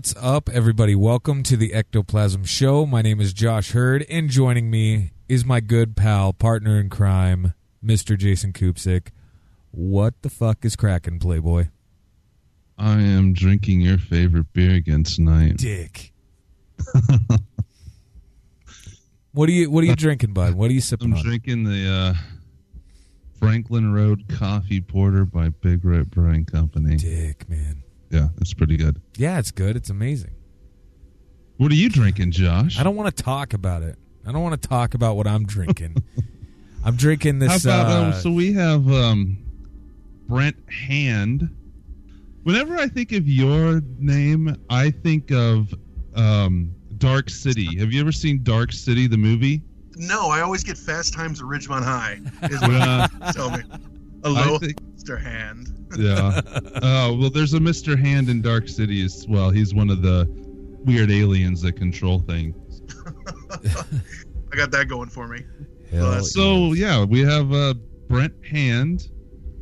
What's up, everybody? Welcome to the Ectoplasm Show. My name is Josh Hurd, and joining me is my good pal, partner in crime, Mr. Jason Kupsik. What the fuck is cracking, Playboy? I am drinking your favorite beer again tonight. Dick. what are you What are you drinking, bud? What are you sipping I'm on? drinking the uh, Franklin Road Coffee Porter by Big Rip Brewing Company. Dick, man. Yeah, it's pretty good. Yeah, it's good. It's amazing. What are you drinking, Josh? I don't want to talk about it. I don't want to talk about what I'm drinking. I'm drinking How this. about uh, um, so we have um, Brent Hand. Whenever I think of your name, I think of um, Dark City. Have you ever seen Dark City, the movie? No, I always get Fast Times at Ridgemont High. Is what Yeah. you tell me. Hello, I think- Mr. Hand. yeah. Oh well, there's a Mr. Hand in Dark City as well. He's one of the weird aliens that control things. I got that going for me. hell uh, So yeah, we have uh, Brent Hand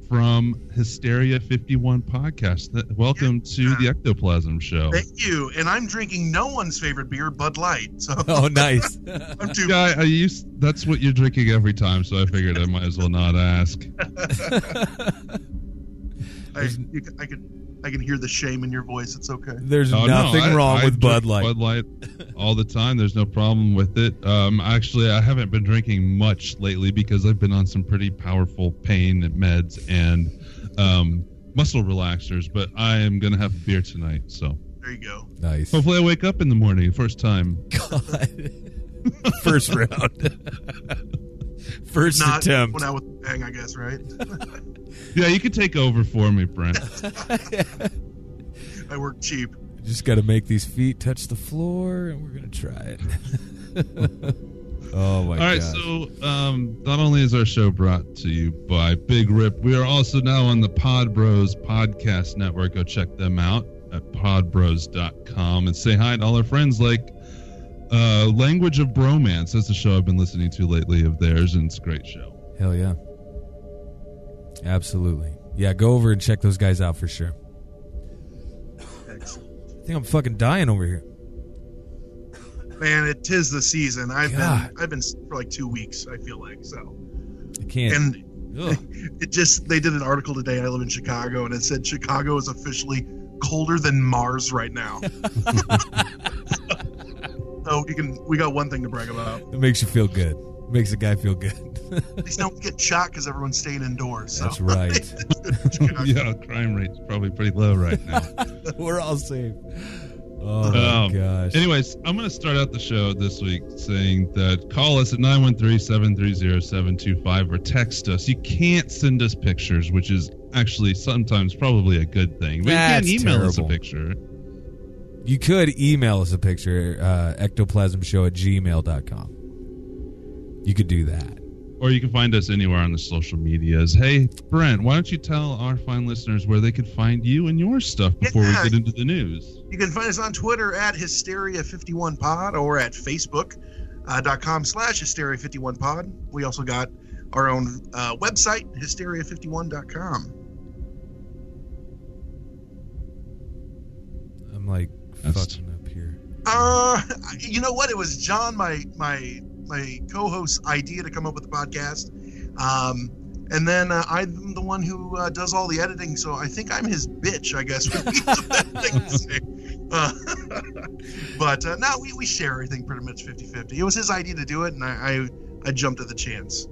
from Hysteria 51 podcast. Th- Welcome to the Ectoplasm Show. Thank you. And I'm drinking no one's favorite beer, Bud Light. So Oh, nice. I'm too. Yeah, I, I used that's what you're drinking every time, so I figured I might as well not ask. I, you, I can I can hear the shame in your voice. It's okay. There's Oh, no, nothing I- wrong I with drink Bud Light. Bud Light all the time. There's no problem with it. Um, actually, I haven't been drinking much lately because I've been on some pretty powerful pain meds and um, muscle relaxers. But I am gonna have a beer tonight, so There you go. Nice. hopefully I wake up in the morning first time. God. First round. First Not attempt. with a bang, I guess, right? Yeah, you could take over for me, Brent. I work cheap. Just got to make these feet touch the floor, and we're gonna try it. oh my All right, god! so um, not only is our show brought to you by Big Rip, we are also now on the Pod Bros podcast network. Go check them out at podbros.com and say hi to all our friends like uh, Language of Bromance. That's the show I've been listening to lately of theirs, and it's a great show. Hell yeah! Absolutely. Yeah, go over and check those guys out for sure. Excellent. I think I'm fucking dying over here. Man, it tis the season. I've God. been I've been for like two weeks. I feel like so. I can't. And Ugh. it just they did an article today. I live in Chicago, and it said Chicago is officially colder than Mars right now. so you can we got one thing to brag about. it makes you feel good. It makes a guy feel good. At least no one's getting shot because everyone's staying indoors. So. That's right. Yeah, crime rate's probably pretty low right now. we're all safe. Oh my Um, gosh! Anyways, I'm going to start out the show this week saying that call us at 913-730-725 or text us. You can't send us pictures, which is actually sometimes probably a good thing. But That's you can email us a picture. You could email us a picture, uh, ectoplasmshow at gmail.com. You could do that. Or you can find us anywhere on the social medias. Hey, Brent, why don't you tell our fine listeners where they can find you and your stuff before Yeah. we get into the news? You can find us on Twitter at Hysteria51Pod or at Facebook.com slash Hysteria51Pod. We also got our own uh, website, Hysteria51.com. I'm like That's- up here. Uh, you know what? It was John, my my my co-host's idea to come up with the podcast. Um, and then uh, I'm the one who uh, does all the editing, so I think I'm his bitch. I guess would be the thing to say. But uh, no, we, we share everything pretty much 50-50. It was his idea to do it, and I I, I jumped at the chance.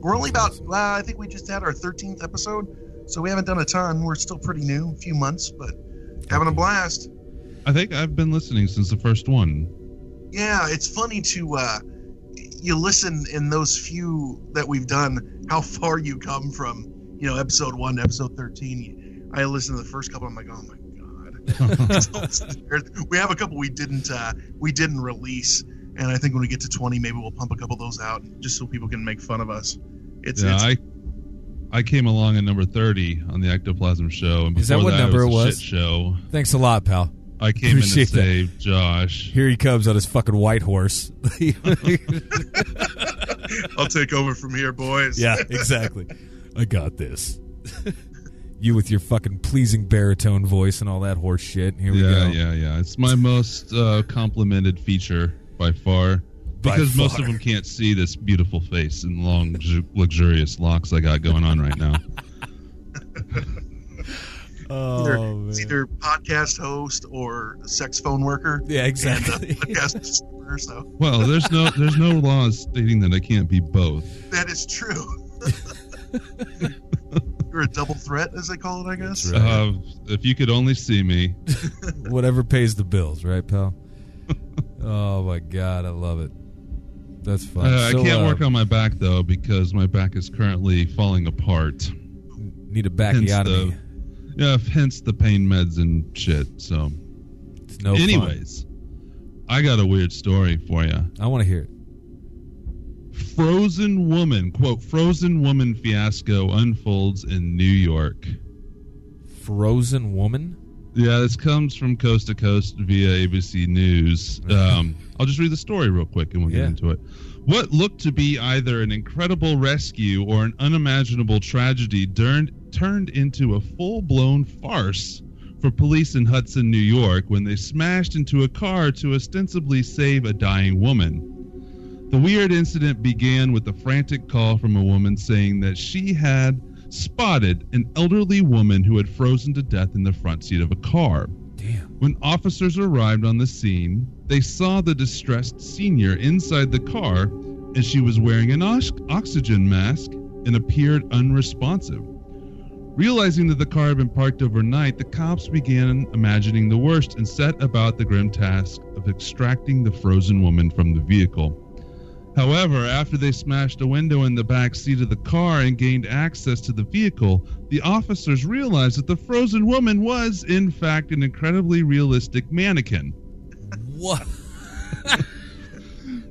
We're only about uh, I think we just had our 13th episode, so we haven't done a ton. We're still pretty new, a few months, but having a blast. I think I've been listening since the first one. Yeah, it's funny to uh you listen in those few that we've done, how far you come from, you know, episode one to episode thirteen. I listened to the first couple. I'm like, oh my god. we have a couple we didn't uh, we didn't release, and I think when we get to twenty, maybe we'll pump a couple of those out just so people can make fun of us. It's, yeah, it's I I came along at number thirty on the Ectoplasm show, and Is that before what number it it was? a was? shit show. Thanks a lot, pal. I came in to Appreciate that. save Josh. Here he comes on his fucking white horse. I'll take over from here, boys. yeah, exactly. I got this. you with your fucking pleasing baritone voice and all that horse shit. Here we Yeah, go. yeah, yeah. Yeah. It's my most uh, complimented feature by far. By Because most of them can't see this beautiful face and long, luxurious locks I got going on right now. Oh, Either, man. it's either podcast host or sex phone worker. yeah, And uh, exactly. podcast listener, so Well, there's no there's no laws stating that I can't be both. that is true. You're a double threat, as they call it, I guess. Right. Uh, if you could only see me, Whatever pays the bills, right, pal? oh my god, I love it. That's fun. uh, So, I can't uh, work on my back though because my back is currently falling apart. Need a Hence backiotomy. Yeah, hence the pain meds and shit. So, It's no fun. anyways, I got a weird story for you. I want to hear it. Frozen woman, quote, frozen woman fiasco unfolds in New York. Frozen woman. Yeah, this comes from coast to coast via ABC News. Um, I'll just read the story real quick and we'll get into it. What looked to be either an incredible rescue or an unimaginable tragedy turned, turned into a full blown farce for police in Hudson, New York, when they smashed into a car to ostensibly save a dying woman. The weird incident began with a frantic call from a woman saying that she had spotted an elderly woman who had frozen to death in the front seat of a car. Damn. When officers arrived on the scene, they saw the distressed senior inside the car and she was wearing an ox- oxygen mask and appeared unresponsive. Realizing that the car had been parked overnight, the cops began imagining the worst and set about the grim task of extracting the frozen woman from the vehicle. However, after they smashed a window in the back seat of the car and gained access to the vehicle, the officers realized that the frozen woman was, in fact, an incredibly realistic mannequin. What?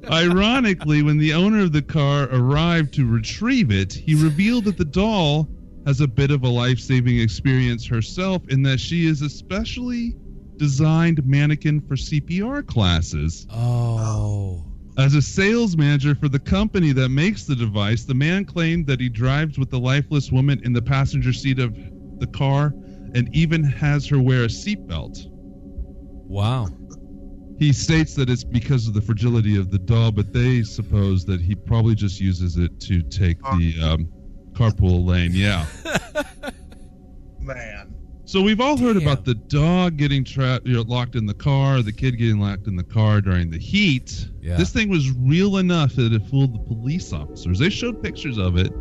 Ironically, when the owner of the car arrived to retrieve it, he revealed that the doll has a bit of a life saving experience herself in that she is a specially designed mannequin for CPR classes. Oh. As a sales manager for the company that makes the device, the man claimed that he drives with the lifeless woman in the passenger seat of the car and even has her wear a seatbelt. Wow. He states that it's because of the fragility of the doll, but they suppose that he probably just uses it to take the um, carpool lane. Yeah. Man. So we've all heard Damn. about the dog getting trapped, you know, locked in the car, the kid getting locked in the car during the heat. Yeah. This thing was real enough that it fooled the police officers. They showed pictures of it.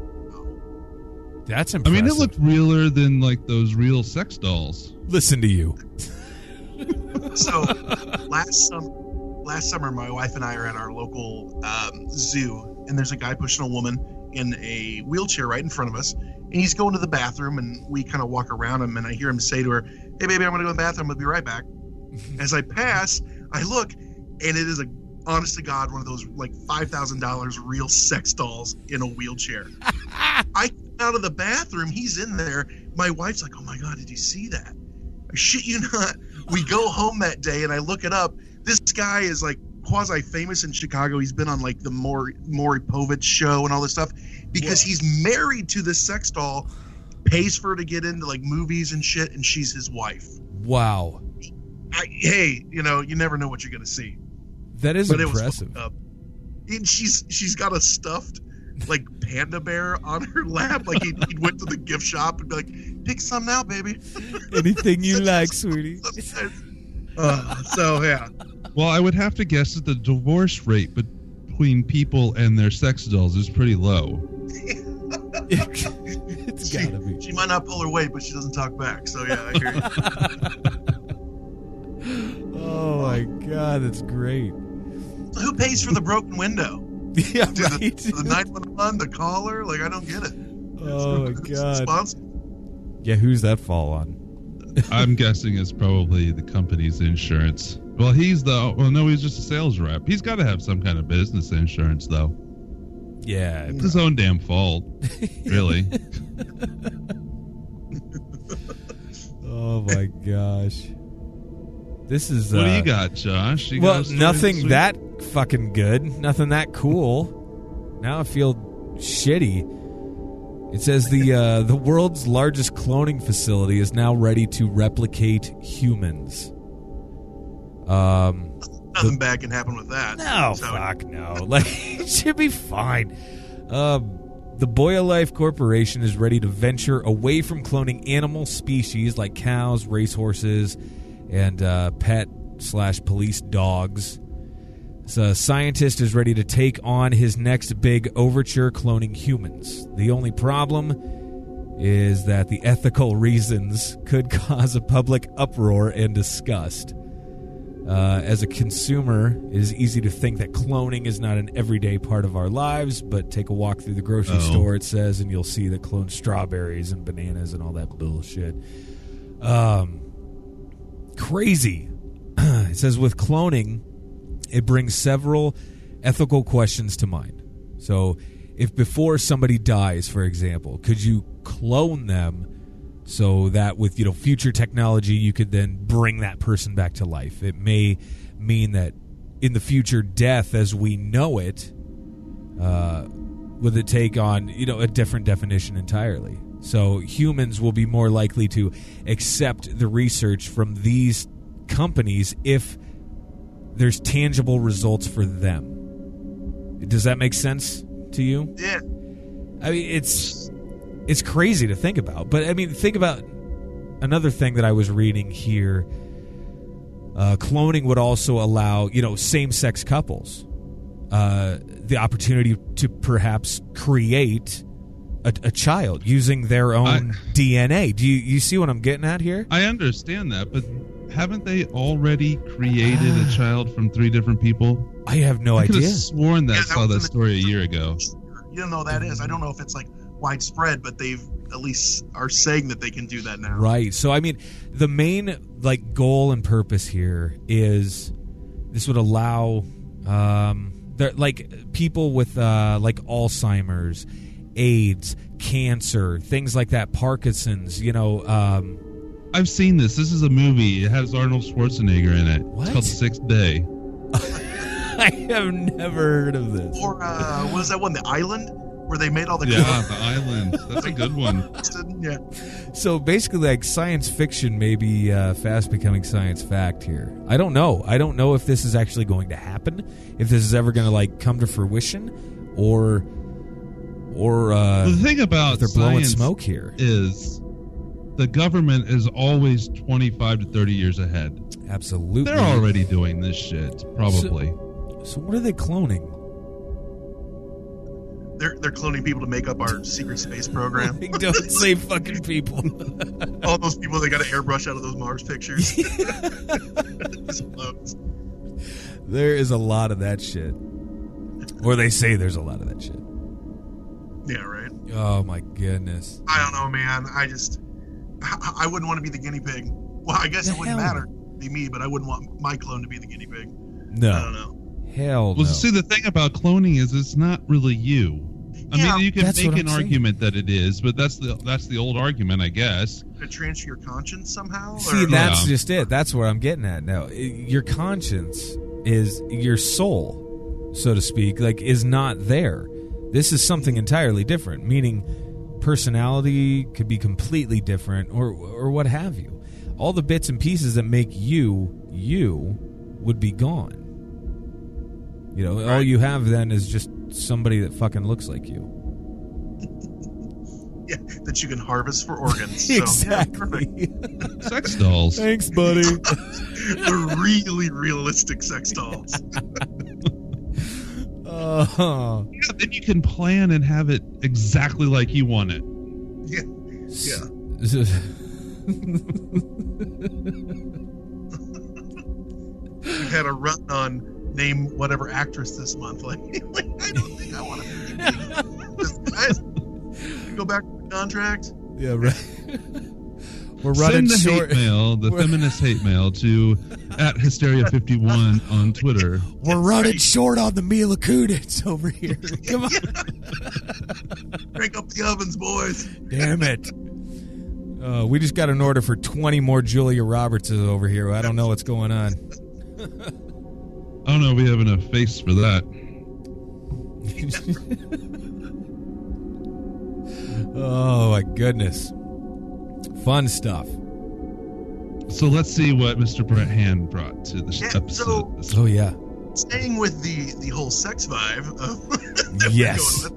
That's impressive. I mean, it looked realer than like those real sex dolls. Listen to you. So last summer, last summer, my wife and I are at our local um, zoo, and there's a guy pushing a woman in a wheelchair right in front of us, and he's going to the bathroom, and we kind of walk around him, and I hear him say to her, "Hey, baby, I'm gonna go to the bathroom. I'll be right back." As I pass, I look, and it is a honest to God one of those like five thousand dollars real sex dolls in a wheelchair. I come out of the bathroom, he's in there. My wife's like, "Oh my God, did you see that?" I shit you not. We go home that day and I look it up. This guy is like quasi famous in Chicago. He's been on like the Maury, Maury Povich show and all this stuff because he's married to this sex doll, pays for her to get into like movies and shit, and she's his wife. Wow. I, hey, you know, you never know what you're gonna see. That is But it was impressive. And she's she's got a stuffed like panda bear on her lap. Like he, he went to the gift shop and be like, pick some now, baby. Anything you like, sweetie. Uh, so yeah. Well, I would have to guess that the divorce rate between people and their sex dolls is pretty low. it's She, gotta be. she might not pull her weight, but she doesn't talk back. So yeah, I hear you. Oh my god, that's great. So who pays for the broken window? Yeah, Do right. the, the 911, the caller. Like, I don't get it. oh my god. responsible. Yeah, who's that fall on? I'm guessing it's probably the company's insurance. Well, he's the. Well, no, he's just a sales rep. He's got to have some kind of business insurance, though. Yeah, It's his own damn fault, really. Oh my gosh. This is what do uh, you got, Josh? You well, story nothing that fucking good. Nothing that cool. Now I feel shitty. It says the uh, the world's largest cloning facility is now ready to replicate humans. Um, Nothing bad can happen with that. no, So- fuck no. Like it should be fine. Um, the Boya Life Corporation is ready to venture away from cloning animal species like cows, racehorses, and uh, pet slash police dogs. So a scientist is ready to take on his next big overture cloning humans. The only problem is that the ethical reasons could cause a public uproar and disgust. Uh, as a consumer, it is easy to think that cloning is not an everyday part of our lives, but take a walk through the grocery Oh. store, it says, and you'll see that cloned strawberries and bananas and all that bullshit. Um, crazy. it says with cloning, it brings several ethical questions to mind. So, if before somebody dies, for example, could you clone them so that with you know future technology you could then bring that person back to life? It may mean that in the future, death as we know it uh, with a take on you know a different definition entirely. So humans will be more likely to accept the research from these companies if there's tangible results for them. Does that make sense to you? Yeah. I mean, it's it's crazy to think about. But I mean, think about another thing that I was reading here. Uh, cloning would also allow you know same sex couples uh, the opportunity to perhaps create a, a child using their own DNA. Do you you see what I'm getting at here? I understand that, but haven't they already created a child from three different people? I have no I could idea. have sworn that Yeah, I saw that story a year ago. You don't know what that is. I don't know if it's like widespread, but they've at least are saying that they can do that now. Right. So I mean, the main like goal and purpose here is this would allow um there like people with uh like Alzheimer's, AIDS, cancer, things like that, Parkinson's, you know, um I've seen this. This is a movie. It has Arnold Schwarzenegger in it. What? It's called Sixth Day. I have never heard of this. Or uh, what is that one? The Island, where they made all the Yeah, the island. That's a good one. yeah. So basically, like science fiction may be uh, fast becoming science fact here. I don't know. I don't know if this is actually going to happen, if this is ever going to like come to fruition, or or uh, the thing about if they're blowing smoke here. is the government is always 25 to 30 years ahead. Absolutely, They're already doing this shit, probably. So what are they cloning? They're they're cloning people to make up our secret space program. Don't say fucking people. all those people they got to airbrush out of those Mars pictures. There is a lot of that shit, or they say there's a lot of that shit. yeah, right. Oh my goodness. I don't know, man. I just I, I wouldn't want to be the guinea pig. Well, I guess The it wouldn't hell? matter be me, but I wouldn't want my clone to be the guinea pig. No, I don't know. Hell no. Well, see, the thing about cloning is it's not really you. I Yeah, mean, you can that's make an saying. argument that it is, but that's the that's the old argument, I guess. To transfer your conscience somehow. See, or- that's Yeah. just it. That's where I'm getting at now. Your conscience is your soul, so to speak, like is not there. This is something entirely different, meaning personality could be completely different or or what have you. All the bits and pieces that make you you would be gone. You know, all you have then is just somebody that fucking looks like you. yeah, that you can harvest for organs. So, yeah, exactly. Sex dolls. Thanks, buddy. the really realistic sex dolls. oh. Yeah, then you can plan and have it exactly like you want it. Yeah, yeah. yeah. We've had a run on name whatever actress this month. Like, like I don't think I want to. Go back to the contract. Yeah, right. We're running Send the short. hate mail, the We're- feminist hate mail, to at hysteria51 on Twitter. We're running short on the Mila Kunis over here. Come on. Crank up the ovens, boys. Damn it. Uh, we just got an order for 20 more Julia Robertses over here. I don't know what's going on. I don't know if we have enough face for that. oh, my goodness. Fun stuff. So let's see what Mr. Brent Hand brought to this Yeah, episode. Oh, yeah. Staying with the the whole sex vibe. Of, Yes.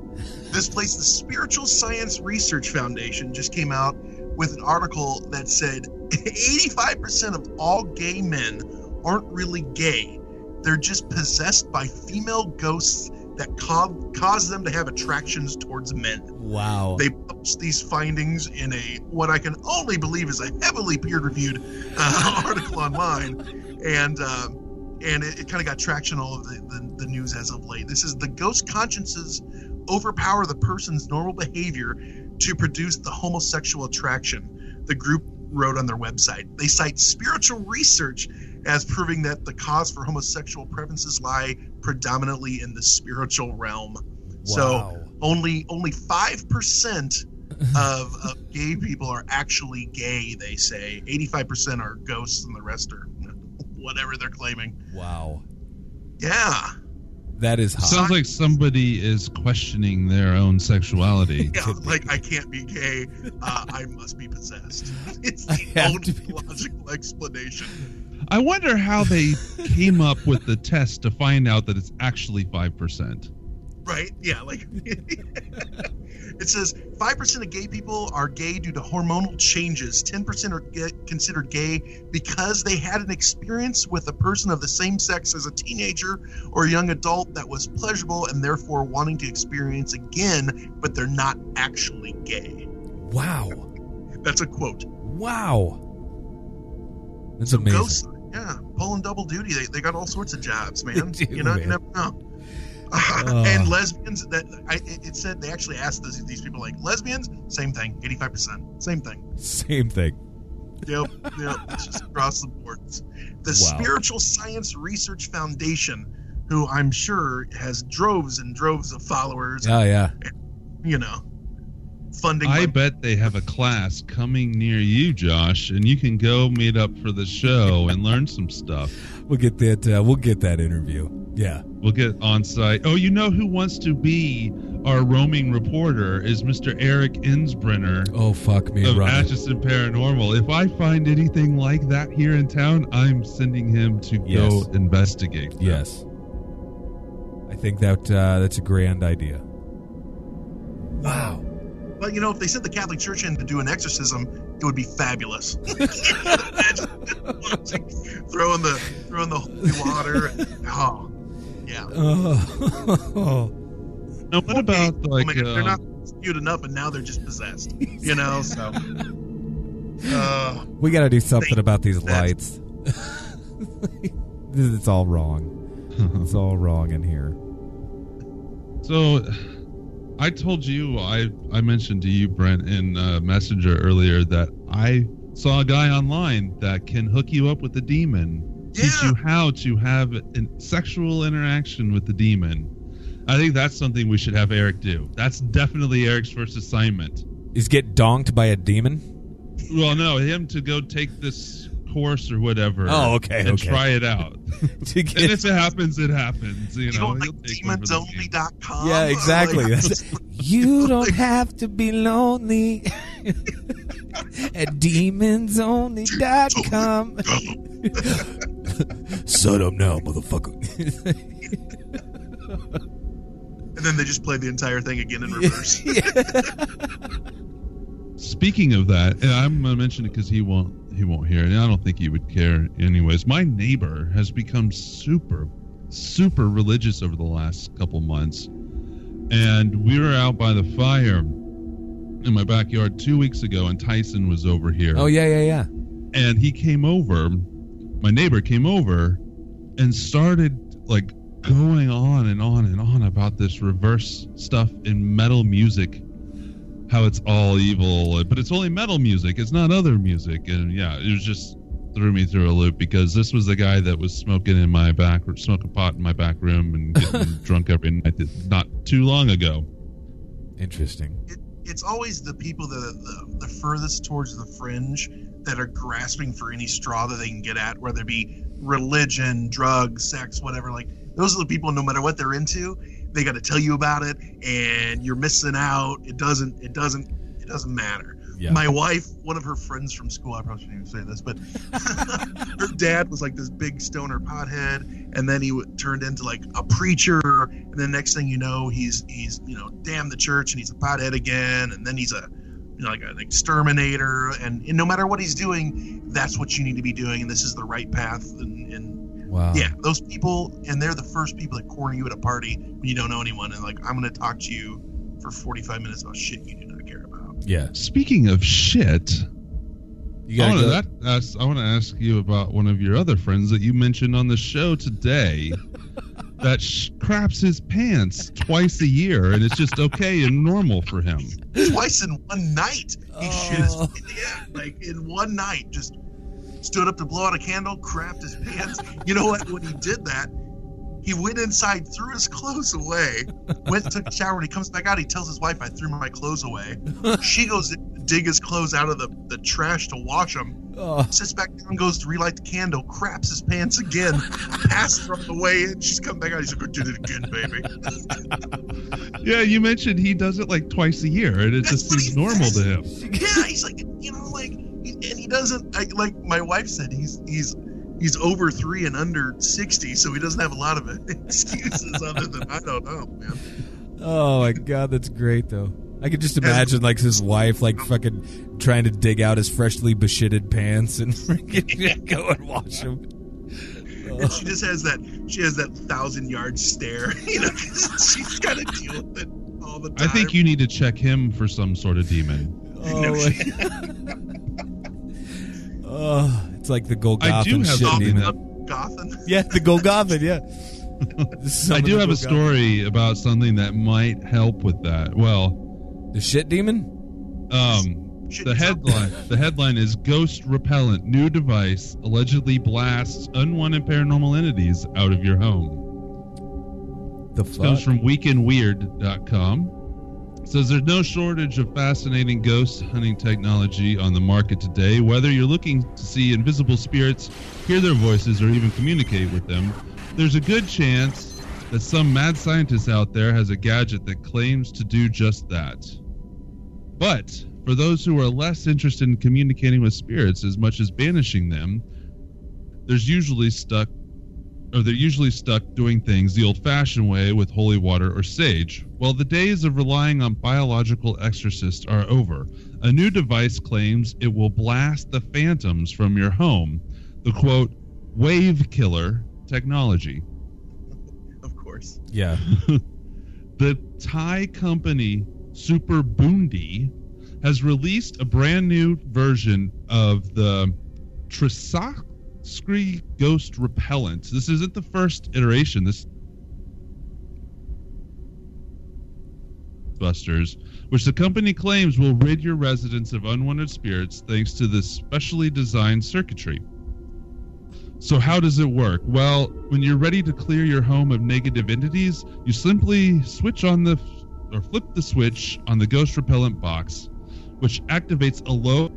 this place, the Spiritual Science Research Foundation, just came out with an article that said 85% of all gay men aren't really gay. They're just possessed by female ghosts that ca- cause them to have attractions towards men. Wow. They published these findings in a what I can only believe is a heavily peer-reviewed uh, article online, and um, and it, it kind of got traction all of the, the, the news as of late. This is the ghost consciences overpower the person's normal behavior to produce the homosexual attraction. The group wrote on their website. They cite spiritual research as proving that the cause for homosexual preferences lie predominantly in the spiritual realm. So only only five percent of, of gay people are actually gay. They say eighty five percent are ghosts, and the rest are whatever they're claiming. Wow. Yeah, That is hot. Sounds like somebody is questioning their own sexuality. yeah. Like I can't be gay. Uh, I must be possessed. It's the have only logical explanation. I wonder how they came up with the test to find out that it's actually 5%. Right? Yeah. Like it says, five percent of gay people are gay due to hormonal changes. Ten percent are ga- considered gay because they had an experience with a person of the same sex as a teenager or a young adult that was pleasurable and therefore wanting to experience again, but they're not actually gay. wow. That's a quote. Wow. That's So amazing. ghosts, yeah, pulling double duty. They, they got all sorts of jobs, man. Do, you know, you never know. Oh. and lesbians that I, it said they actually asked these, these people like lesbians same thing 85% same thing Same thing. yep yep it's just across the board the Wow. spiritual science research foundation who i'm sure has droves and droves of followers Oh, yeah. you know funding I by- bet they have a class coming near you, Josh, and you can go meet up for the show and learn some stuff. We'll get that. Uh, we'll get that interview. Yeah. We'll get on site. Oh, you know who wants to be our roaming reporter is Mr. Eric Insbrenner Oh, fuck me. of running. Atchison Paranormal. If I find anything like that here in town, I'm sending him to Yes. go investigate. them. Yes. I think that uh, that's a grand idea. Wow. But you know if they sent the catholic church in to do an exorcism it would be fabulous throwing the throwing the holy water and, oh yeah Oh. Now, what about like I mean, uh, they're not skewed enough, and now they're just possessed. You know, so. Uh, we got to do something They- about these lights. it's all wrong. It's all wrong in here. So, I told you I I mentioned to you, Brent, in uh, Messenger earlier that I saw a guy online that can hook you up with the demon, teach you how to have a sexual interaction with the demon. I think that's something we should have Eric do. That's definitely Eric's first assignment. Is get donked by a demon? Well, no, him to go take this course or whatever. Oh, okay, and okay. try it out. to and if it happens, it happens. You you know, know, he'll like take one for the team. demonsonly.com. Yeah, exactly. Like, you don't have to be lonely at demonsonly.com. Shut up now, motherfucker. and then they just play the entire thing again in reverse. Speaking of that, and I'm gonna mention it because he won't he won't hear it. and I don't think he would care anyways. My neighbor has become super super religious over the last couple months, and we were out by the fire in my backyard two weeks ago, and Tyson was over here. oh, yeah, yeah, yeah. and he came over my neighbor came over and started like going on and on and on about this reverse stuff in metal music how it's all evil but it's only metal music it's not other music and yeah it was just threw me through a loop because this was the guy that was smoking in my back smoking pot in my back room and getting drunk every night not too long ago Interesting. It, it's always the people that are the, the furthest towards the fringe that are grasping for any straw that they can get at, whether it be religion, drugs, sex, whatever. Like those are the people. No matter what they're into, they got to tell you about it, and you're missing out. It doesn't. It doesn't. It doesn't matter. Yeah. My wife, one of her friends from school, I probably shouldn't even say this, but her dad was like this big stoner pothead, and then he w- turned into like a preacher, and then next thing you know, he's he's you know damn the church, and he's a pothead again, and then he's a you know like an exterminator, and, and no matter what he's doing, that's what you need to be doing, and this is the right path, and, and Wow. yeah, those people, and they're the first people that corner you at a party when you don't know anyone, and like I'm going to talk to you for 45 minutes about shit you do not care about. Yeah. speaking of shit You I want, to, ask, I want to ask you about one of your other friends that you mentioned on the show today that sh- craps his pants twice a year and it's just okay and normal for him. Twice in one night, he shit his Oh. yeah, like in one night, just stood up to blow out a candle, crapped his pants. You know what? When he did that, he went inside, threw his clothes away, went took a shower. and he comes back out, he tells his wife, "I threw my clothes away." She goes to dig his clothes out of the, the trash to wash them. Oh, sits back down, goes to relight the candle, craps his pants again, passes her on the way in. She's coming back out. He's like, I did it again, baby. Yeah, you mentioned he does it like twice a year and it That's just seems normal says. to him. yeah, he's like, you know, like, he- and he doesn't, I, like my wife said, he's, he's, he's over three and under 60, so he doesn't have a lot of excuses other than, I don't know, man. oh my god, that's great though. I could just imagine like his wife like fucking trying to dig out his freshly beshitted pants and freaking go and wash them. And she just has that, she has that thousand yard stare, you know, 'cause she's got to deal with it all the time. I think you need to check him for some sort of demon. Oh, No my- shit. Oh, it's like the I Golgothan shit something demon. that- Gotham. Yeah, the Golgothan. Yeah. I do of the have a story about something that might help with that. Well, The shit demon. um, Shit, the headline the headline is Ghost Repellent New Device Allegedly Blasts Unwanted Paranormal Entities Out of Your Home. The This comes fuck. from weekinweird.com. Says there's no shortage of fascinating ghost hunting technology on the market today. Whether you're looking to see invisible spirits, hear their voices, or even communicate with them, there's a good chance that some mad scientist out there has a gadget that claims to do just that. But for those who are less interested in communicating with spirits as much as banishing them, there's usually stuck or they're usually stuck doing things the old fashioned way with holy water or sage. Well, the days of relying on biological exorcists are over. A new device claims it will blast the phantoms from your home. The quote, wave killer technology. Of course. Yeah. The Thai company Super Boondee has released a brand new version of the Trisakri Ghost Repellent. This isn't the first iteration. This Busters, which the company claims will rid your residents of unwanted spirits thanks to this specially designed circuitry. So, how does it work? Well, when you're ready to clear your home of negative entities, you simply switch on the or flip the switch on the ghost repellent box, which activates a low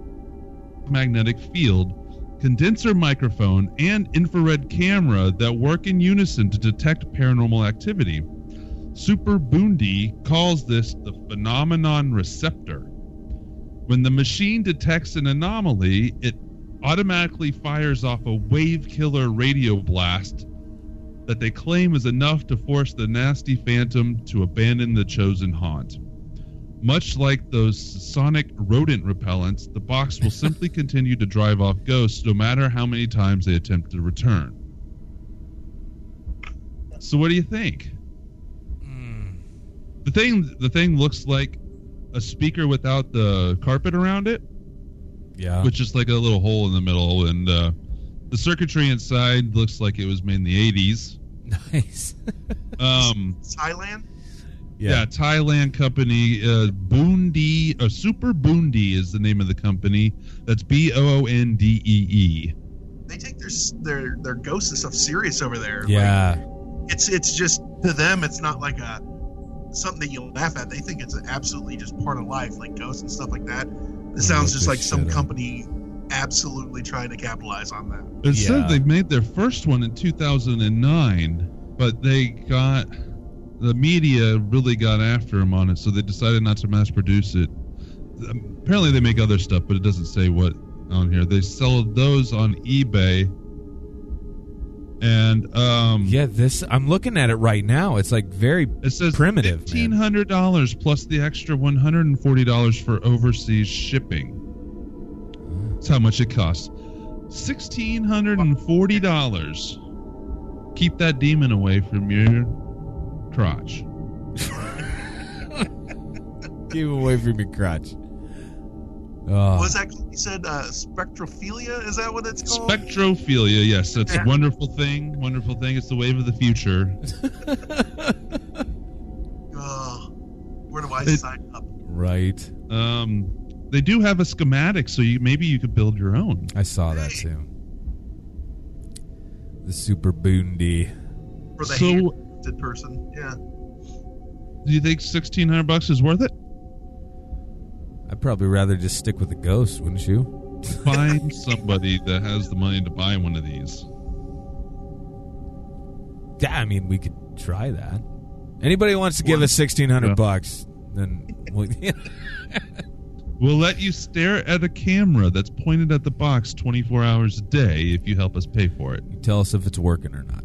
magnetic field, condenser microphone, and infrared camera that work in unison to detect paranormal activity. Super Boondee calls this the phenomenon receptor. When the machine detects an anomaly, it automatically fires off a wave killer radio blast that they claim is enough to force the nasty phantom to abandon the chosen haunt. Much like those sonic rodent repellents, the box will simply continue to drive off ghosts no matter how many times they attempt to return. So what do you think? The thing the thing looks like a speaker without the carpet around it Yeah. which is like a little hole in the middle, and uh, the circuitry inside looks like it was made in the '80s. Nice. Um, Thailand. Yeah. Thailand company, uh, Boondee, uh, Super Boondee is the name of the company. That's B O O N D E E. They take their s- their their ghosts and stuff serious over there. Like, Yeah. it's it's just to them, it's not like a something that you laugh at. They think it's absolutely just part of life, like ghosts and stuff like that. It sounds just like some up. company absolutely trying to capitalize on that. It Yeah. said they made their first one in 2009, but they got the media really got after him on it, so they decided not to mass produce it. Um, Apparently, they make other stuff, but it doesn't say what on here. They sell those on eBay, and um, Yeah, this I'm looking at it right now. It's like very it says primitive, fifteen hundred dollars plus the extra one hundred and forty dollars for overseas shipping. That's how much it costs. Sixteen hundred and forty dollars. Keep that demon away from your crotch. Keep away from your crotch. Oh, Was that you said uh, spectrophilia? Is that what it's called? Spectrophilia, yes, that's a wonderful thing. Wonderful thing. It's the wave of the future. Oh, where do I It- sign up? right. Um, they do have a schematic, so you maybe you could build your own. I saw that Hey. too. The super boondee. For the So- hated person. Yeah. Do you think sixteen hundred bucks is worth it? I'd probably rather just stick with the ghost, wouldn't you? Find somebody that has the money to buy one of these. Yeah, I mean, we could try that. Anybody wants to give One- us sixteen hundred Yeah. bucks, then we, We'll let you stare at a camera that's pointed at the box 24 hours a day if you help us pay for it. you tell us if it's working or not.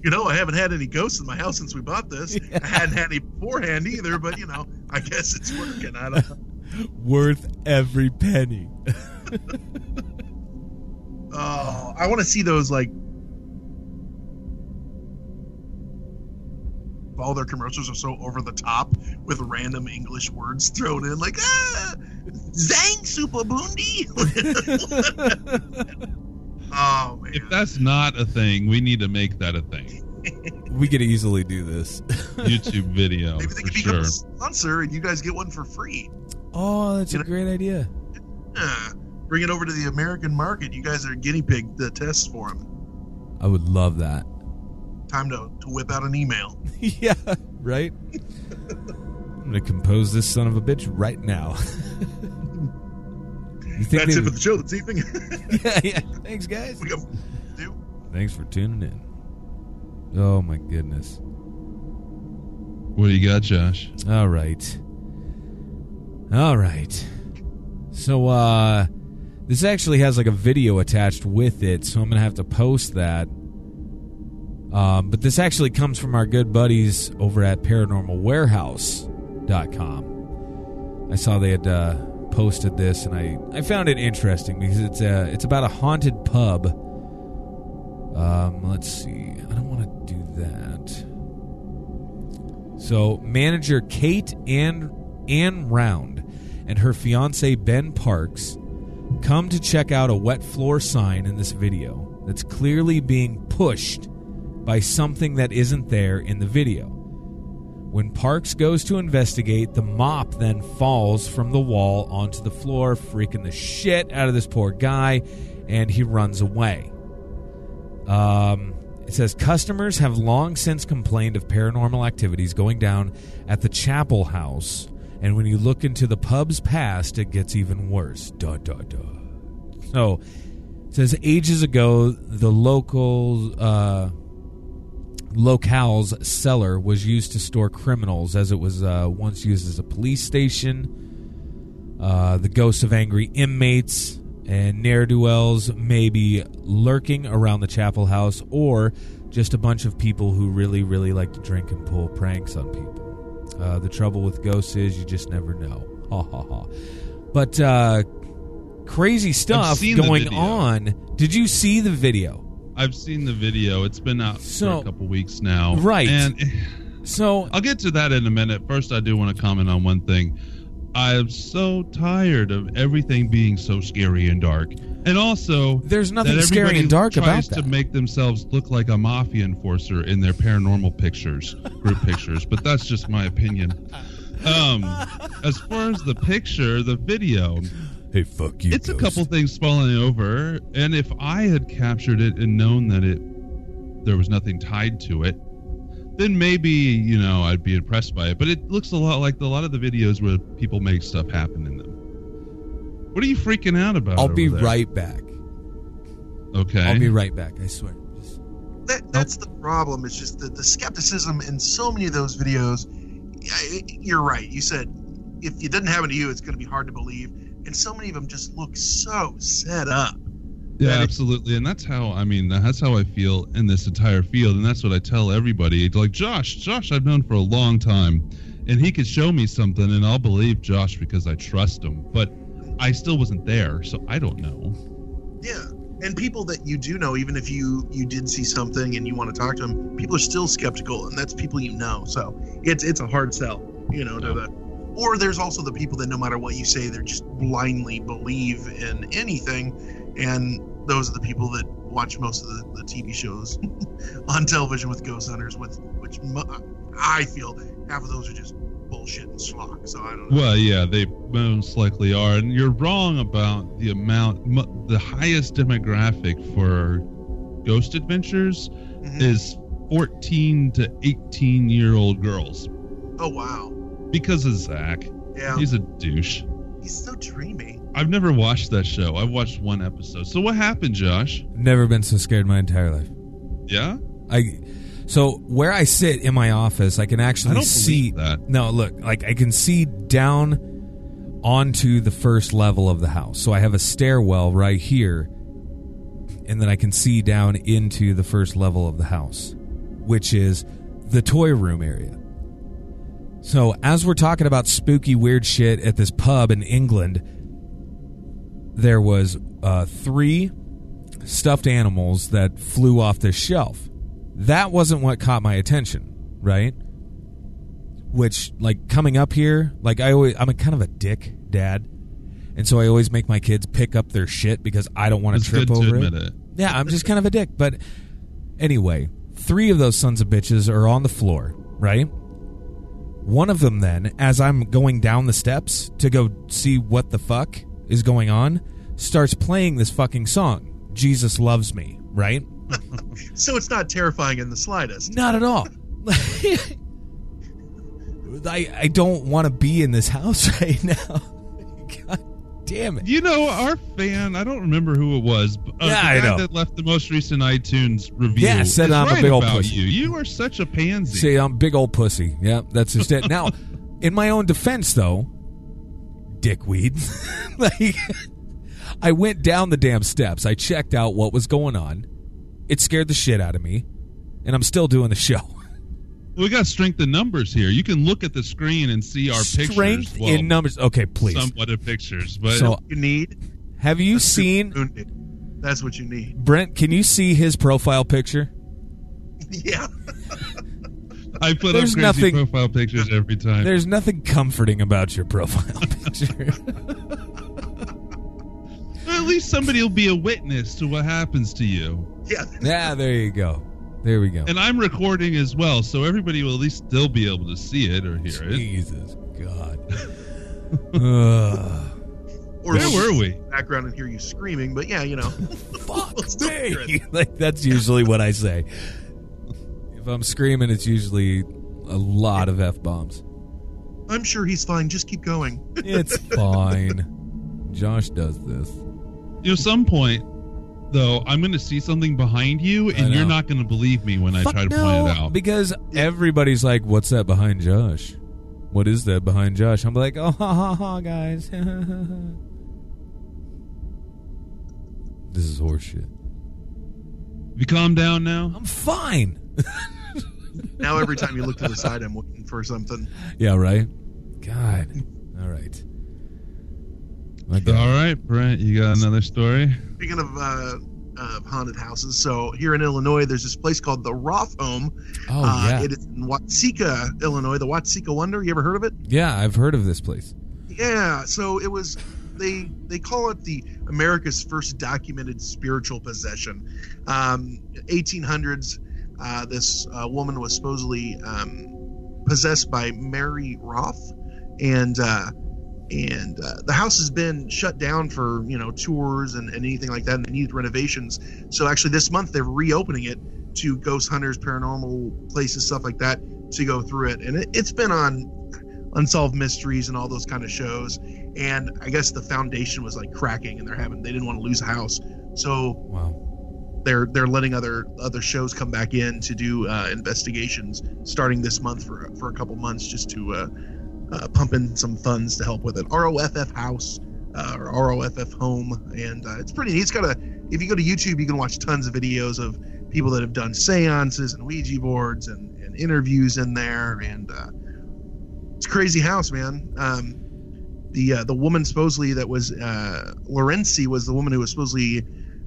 You know, I haven't had any ghosts in my house since we bought this. I hadn't had any beforehand either, but you know, I guess it's working. I don't know. Worth every penny. Oh, I want to see those like all their commercials are so over the top with random English words thrown in, like ah, Zang Super Boondee. Oh man, If that's not a thing, we need to make that a thing. we could easily do this. YouTube video maybe they for could become sure. a sponsor and you guys get one for free. oh, that's a great idea. Yeah. Bring it over to the American market. You guys are guinea pig the tests for them. I would love that. Time to, to whip out an email. yeah, right? I'm going to compose this son of a bitch right now. You think That's it for the show this evening. yeah, yeah. Thanks, guys. we got do. Thanks for tuning in. Oh, my goodness. What do you got, Josh? All right. All right. So, uh, this actually has like a video attached with it, so I'm going to have to post that. Um, but this actually comes from our good buddies over at paranormalwarehouse.com. I saw they had uh, posted this, and I, I found it interesting because it's uh, it's about a haunted pub. Um, let's see. I don't want to do that. So, manager Kate Ann, Ann Round and her fiance Ben Parks come to check out a wet floor sign in this video that's clearly being pushed by something that isn't there in the video. When Parks goes to investigate, the mop then falls from the wall onto the floor, freaking the shit out of this poor guy, and he runs away. Um, it says customers have long since complained of paranormal activities going down at the Chapel House, and when you look into the pub's past, it gets even worse. Duh, duh, duh. So, it says ages ago, the local uh, locale's cellar was used to store criminals, as it was uh, once used as a police station. Uh, the ghosts of angry inmates and ne'er do wells may be lurking around the chapel house, or just a bunch of people who really, really like to drink and pull pranks on people. Uh, the trouble with ghosts is you just never know. Ha ha ha. But uh, crazy stuff going on. Did you see the video? I've seen the video. It's been out So- for a couple weeks now. Right. And So I'll get to that in a minute. First, I do want to comment on one thing. I'm so tired of everything being so scary and dark. And also, There's nothing scary and dark about that. to make themselves look like a mafia enforcer in their paranormal pictures, group pictures. But that's just my opinion. Um, as far as the picture, the video, hey, fuck you. it's a couple things falling over, and if I had captured it and known that it there was nothing tied to it, then maybe you know I'd be impressed by it. But it looks a lot like a lot of the videos where people make stuff happen in them. What are you freaking out about? I'll over be there? right back. Okay. I'll be right back. I swear. Just- That, that's the problem. It's just the, the skepticism in so many of those videos. I- You're right. You said if it doesn't happen to you, it's going to be hard to believe. And so many of them just look so set up. Yeah, absolutely, and that's how I mean that's how I feel in this entire field, and that's what I tell everybody. Like Josh, Josh, I've known for a long time, and he could show me something, and I'll believe Josh because I trust him. But I still wasn't there, so I don't know. Yeah. And people that you do know, even if you you did see something and you want to talk to them, people are still skeptical, and that's people you know. So it's it's a hard sell, you know. To the, or there's also the people that no matter what you say, they're just blindly believe in anything, and those are the people that watch most of the, the TV shows on television with ghost hunters, with which mo- I feel half of those are just bullshit and schlock. So I don't know. Well, yeah, they most likely are, and you're wrong about the amount. The highest demographic for Ghost Adventures Mhm. is 14 to 18 year old girls oh wow, because of Zach. yeah, He's a douche. he's so dreamy. I've never watched that show. I've watched one episode. So what happened, Josh? Never been so scared in my entire life. Yeah, I so where I sit in my office, I can actually I don't see. that. No, look, like I can see down onto the first level of the house. So I have a stairwell right here, and then I can see down into the first level of the house, which is the toy room area. So as we're talking about spooky, weird shit at this pub in England, there was uh, three stuffed animals that flew off this shelf. That wasn't what caught my attention, right? Which, like, coming up here, like, I always, I'm a kind of a dick dad. And so I always make my kids pick up their shit because I don't want to trip over it. it. Yeah, I'm just kind of a dick. But anyway, three of those sons of bitches are on the floor, right? One of them, then, as I'm going down the steps to go see what the fuck is going on, starts playing this fucking song, Jesus Loves Me, right? So it's not terrifying in the slightest. Not at all. I, I don't want to be in this house right now. God damn it. You know, our fan, I don't remember who it was, but, uh, Yeah, the I guy know. that left the most recent iTunes review. Yeah, said I'm a big old pussy. you. You are such a pansy. See, I'm big old pussy. Yeah, that's just it. Now, in my own defense, though, dickweed, like, I went down the damn steps. I checked out what was going on. It scared the shit out of me, and I'm still doing the show. We got strength in numbers here. You can look at the screen and see our Strength pictures. Well, in numbers. Okay, please. somewhat of pictures, but So, You need. have you That's seen That's what you need. Brent? Can you see his profile picture? Yeah. I put there's up crazy nothing- profile pictures every time. There's nothing comforting about your profile picture. At least somebody will be a witness to what happens to you. Yeah. yeah, there you go. There we go. And I'm recording as well, so everybody will at least still be able to see it or hear it. Jesus God. Ugh. Or Where we'll were we? Background and hear you screaming, but yeah, you know. fuck We'll me. like that's usually what I say. If I'm screaming, it's usually a lot of f bombs. I'm sure he's fine. Just keep going. It's fine. Josh does this. You know, some point though, I'm going to see something behind you, and you're not going to believe me when I try to no, point it out. because everybody's like, "What's that behind Josh? What is that behind Josh?" I'm like, "Oh, ha ha ha, guys." this is horseshit. You calm down now? I'm fine. Now every time you look to the side, I'm waiting for something. yeah, right. God. All right. My All God. right, Brent, you got another story? Speaking of uh, of haunted houses, so here in Illinois, there's this place called the Roff Home. Oh uh, yeah. It is in Watseka, Illinois. The Watseka Wonder. You ever heard of it? Yeah, I've heard of this place. Yeah, so it was they they call it the America's first documented spiritual possession. Um, 1800s, uh, this uh, woman was supposedly um, possessed by Mary Roff, and uh, and uh, the house has been shut down for you know tours and, and anything like that, and they needed renovations. So actually, this month they're reopening it to ghost hunters, paranormal places, stuff like that, to go through it. And it, it's been on unsolved mysteries and all those kind of shows and i guess the foundation was like cracking and they're having they didn't want to lose a house so Wow. they're they're letting other other shows come back in to do uh, investigations starting this month for for a couple months just to uh, uh, pump in some funds to help with it roff house uh, or roff home and uh, it's pretty neat it's got a if you go to youtube you can watch tons of videos of people that have done seances and ouija boards and, and interviews in there and uh, it's crazy house, man. Um, the uh, the woman supposedly that was uh, Lurancy was the woman who was supposedly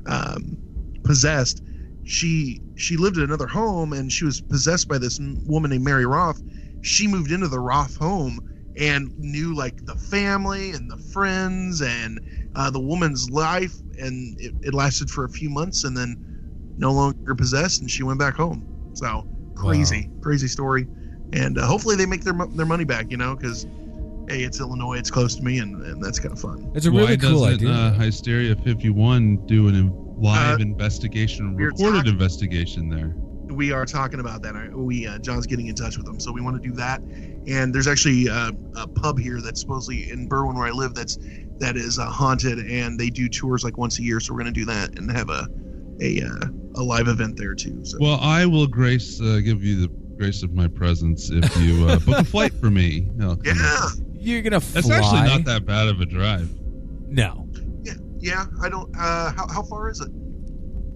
um, possessed. She she lived in another home and she was possessed by this woman named Mary Roff. She moved into the Roff home and knew like the family and the friends and uh, the woman's life, and it, it lasted for a few months and then no longer possessed, and she went back home. So crazy, crazy story and uh, hopefully they make their their money back. You know, because hey, it's Illinois, it's close to me, and, and that's kind of fun. It's a Why really cool doesn't idea. uh, Hysteria 51 do an in- live Uh, investigation, we recorded talking- investigation there? We are talking about that. We uh, John's getting in touch with them, so we want to do that. And there's actually uh, a pub here that's supposedly in Berwyn where I live. That's that is uh, haunted, and they do tours like once a year. So we're going to do that and have a a uh, a live event there too. So Well, I will grace uh, give you the grace of my presence if you uh, book a flight for me. No, yeah, You're gonna fly. That's actually not that bad of a drive. No. yeah, yeah. I don't. Uh, how how far is it?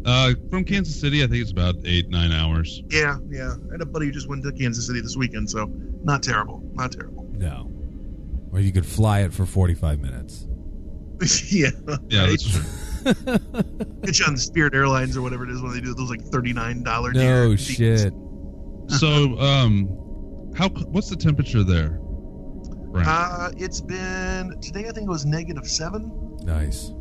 Uh, from Kansas City, I think it's about eight, nine hours. Yeah, yeah. I had a buddy who just went to Kansas City this weekend, so not terrible, not terrible. No. Or you could fly it for 45 minutes. yeah, Yeah, right? that's true. get you on the Spirit Airlines or whatever it is when they do those like thirty nine dollar. No shit. So, um, how what's the temperature there? Brent? Uh, it's been today. I think it was negative seven. Nice.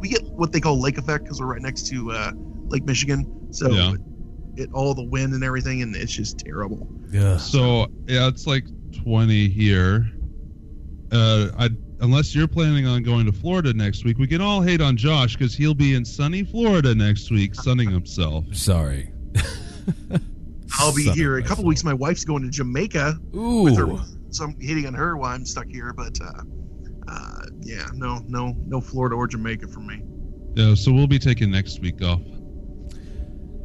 We get what they call lake effect because we're right next to uh, Lake Michigan, so Yeah. it all the wind and everything, and it's just terrible. Yeah. so yeah, it's like twenty here. Uh, I unless you're planning on going to Florida next week, we can all hate on Josh because he'll be in sunny Florida next week, sunning himself. Sorry. I'll be Son here a couple soul. weeks. My wife's going to Jamaica with her, Ooh. so I'm hating on her while I'm stuck here. But uh, uh, yeah, no, no, no Florida or Jamaica for me. Yeah, so we'll be taking next week off.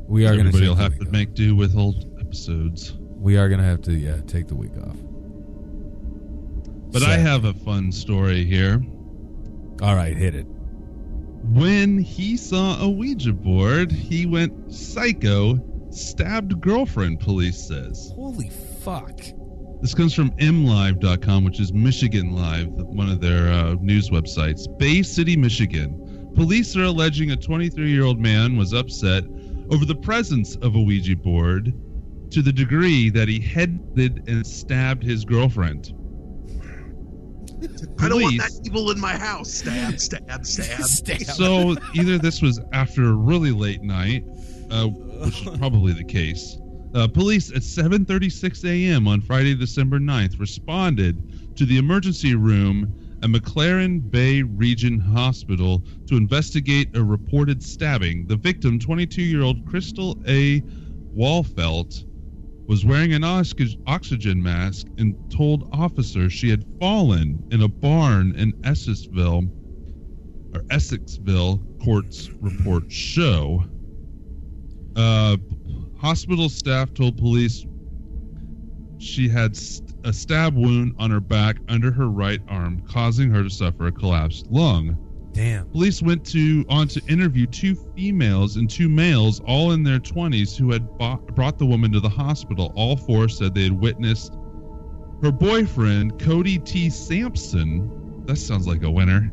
We are going Everybody to will have to make do with old episodes. We are going to have to yeah, take the week off. But I have a fun story here. All right, hit it. When he saw a Ouija board, he went psycho, stabbed girlfriend, police says. Holy fuck. This comes from mlive.com, which is Michigan Live, one of their uh, news websites. Bay City, Michigan. Police are alleging a 23 year old man was upset over the presence of a Ouija board to the degree that he headed and stabbed his girlfriend. I don't want that evil in my house. Stab, stab, stab. So either this was after a really late night, uh, which is probably the case. Uh, police at 7:36 a.m. on Friday, December 9th, responded to the emergency room at McLaren Bay Region Hospital to investigate a reported stabbing. The victim, 22-year-old Crystal A. Walfelt, was wearing an ox- oxygen mask and told officers she had fallen in a barn in Essexville or Essexville courts report show. Uh, hospital staff told police she had st- a stab wound on her back under her right arm, causing her to suffer a collapsed lung. Damn. Police went to on to interview two females and two males, all in their 20s, who had bought, brought the woman to the hospital. All four said they had witnessed her boyfriend, Cody T. Samson. That sounds like a winner.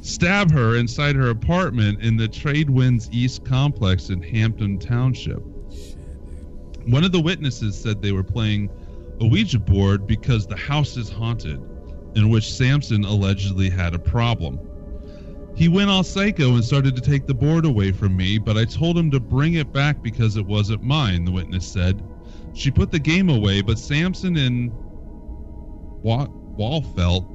Stab her inside her apartment in the Trade Winds East complex in Hampton Township. One of the witnesses said they were playing a Ouija board because the house is haunted. in which Samson allegedly had a problem. He went all psycho and started to take the board away from me, but I told him to bring it back because it wasn't mine, the witness said. She put the game away, but Samson and Wa- Walfelt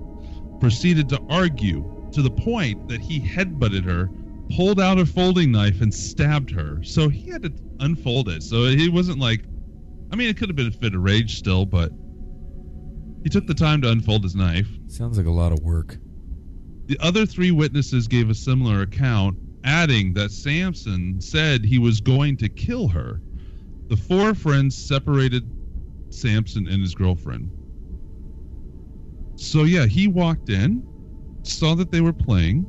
proceeded to argue to the point that he headbutted her, pulled out a folding knife, and stabbed her. So he had to unfold it. So he wasn't like, I mean, it could have been a fit of rage still, but he took the time to unfold his knife. Sounds like a lot of work. The other three witnesses gave a similar account, adding that Samson said he was going to kill her. The four friends separated Samson and his girlfriend. So, yeah, he walked in, saw that they were playing,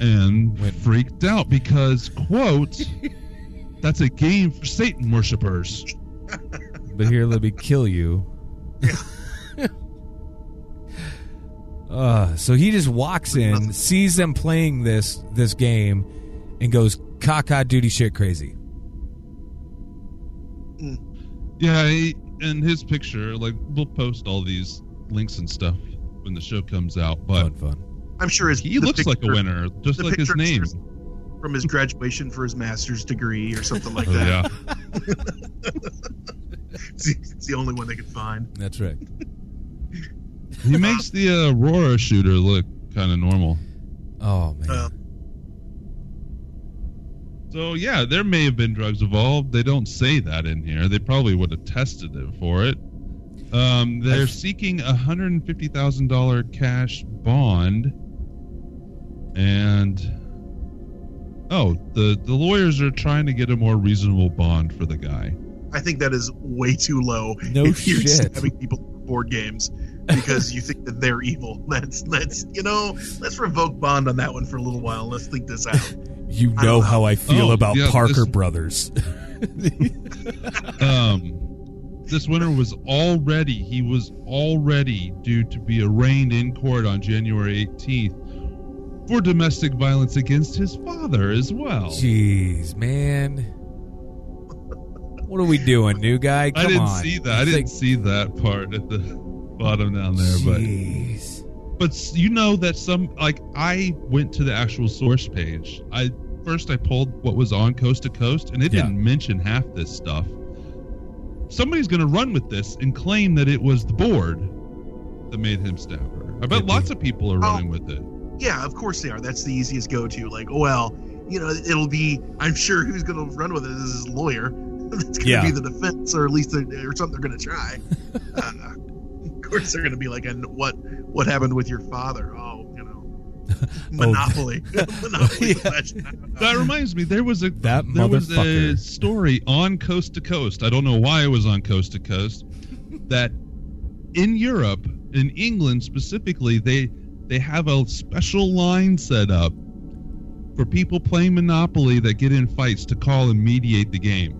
and Went- freaked out because, quote, that's a game for Satan worshippers. But here, let me kill you. uh, so he just walks in, sees them playing this this game, and goes caca duty shit crazy. Yeah, he, and his picture, like, we'll post all these links and stuff when the show comes out, but Fun, fun. I'm sure his he the looks like a winner, just like his name. from his graduation for his master's degree or something like Oh, that. yeah. It's, the, it's the only one they could find. That's right. He makes the uh, Aurora shooter look kind of normal. Oh man. Uh, So yeah, there may have been drugs involved. They don't say that in here. They probably would have tested it for it. Um, they're seeking a hundred and fifty thousand dollar cash bond, and oh, the the lawyers are trying to get a more reasonable bond for the guy. I think that is way too low. No if you're shit. stabbing people board games because you think that they're evil. That's that's you know. Let's revoke bond on that one for a little while. Let's think this out. you I know how I feel Oh, about yeah, Parker this- Brothers. Um, this winner was already he was already due to be arraigned in court on January 18th for domestic violence against his father as well. Jeez, man. What are we doing, new guy? Come I didn't on. see that. I didn't see that part at the bottom down there, but but you know that some like I went to the actual source page. I first I pulled what was on Coast to Coast, and it Yeah. didn't mention half this stuff. Somebody's going to run with this and claim that it was the board that made him stab her. I bet Could lots of people are Oh. running with it. Yeah, of course they are. That's the easiest go-to. Like, oh, well, you know, it'll be. I'm sure who's going to run with it is his lawyer. That's going to Yeah. be the defense, or at least the, or something they're going to try. uh, of course, they're going to be like, and what what happened with your father? Oh, you know, Monopoly. Monopoly. Yeah. That reminds me, there was a That there was a story on Coast to Coast. I don't know why it was on Coast to Coast. That in Europe, in England specifically, they they have a special line set up for people playing Monopoly that get in fights to call and mediate the game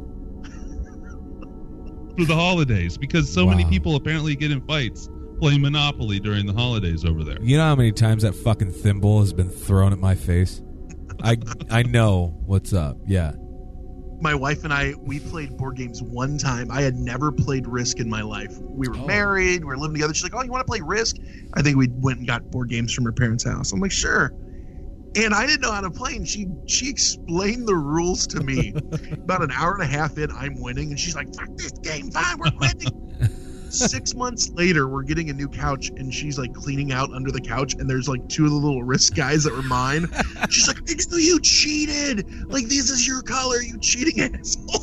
for the holidays because so many people apparently get in fights playing Monopoly during the holidays over there. You know how many times that fucking thimble has been thrown at my face? I I know what's up. Yeah. My wife and I we played board games one time. I had never played Risk in my life. We were Oh. married, we were living together. She's like, "Oh, you want to play Risk?" I think we went and got board games from her parents' house. I'm like, "Sure." And I didn't know how to play, and she she explained the rules to me. About an hour and a half in, I'm winning, and she's like, "Fuck this game, fine, we're quitting." Six months later, we're getting a new couch, and she's like cleaning out under the couch, and there's like two of the little Risk guys that were mine. She's like, "I you cheated! Like this is your color, you cheating asshole!"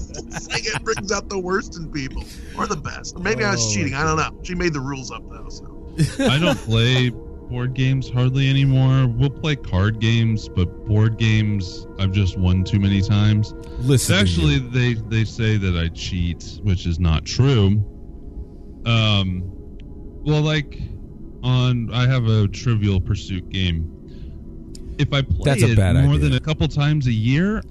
Like it brings out the worst in people, or the best. Or maybe I was Oh, cheating. I don't know. She made the rules up though. So I don't play board games hardly anymore. We'll play card games, but board games I've just won too many times. Listen. Actually, they they say that I cheat, which is not true. Um, well, like on I have a Trivial Pursuit game. If I play That's it more idea. than a couple times a year,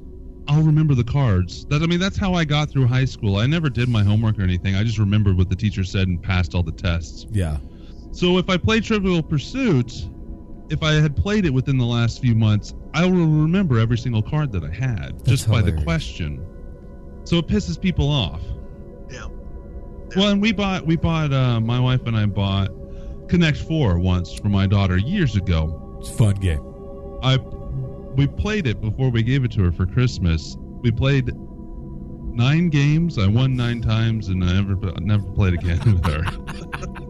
I'll remember the cards. That I mean, that's how I got through high school. I never did my homework or anything. I just remembered what the teacher said and passed all the tests. yeah. So if I play Trivial Pursuit, if I had played it within the last few months, I will remember every single card that I had just by the question. So it pisses people off. Well, and we bought we bought uh, my wife and I bought Connect Four once for my daughter years ago. It's a fun game. I we played it before we gave it to her for Christmas. We played nine games. I won nine times, and I never never played again with her.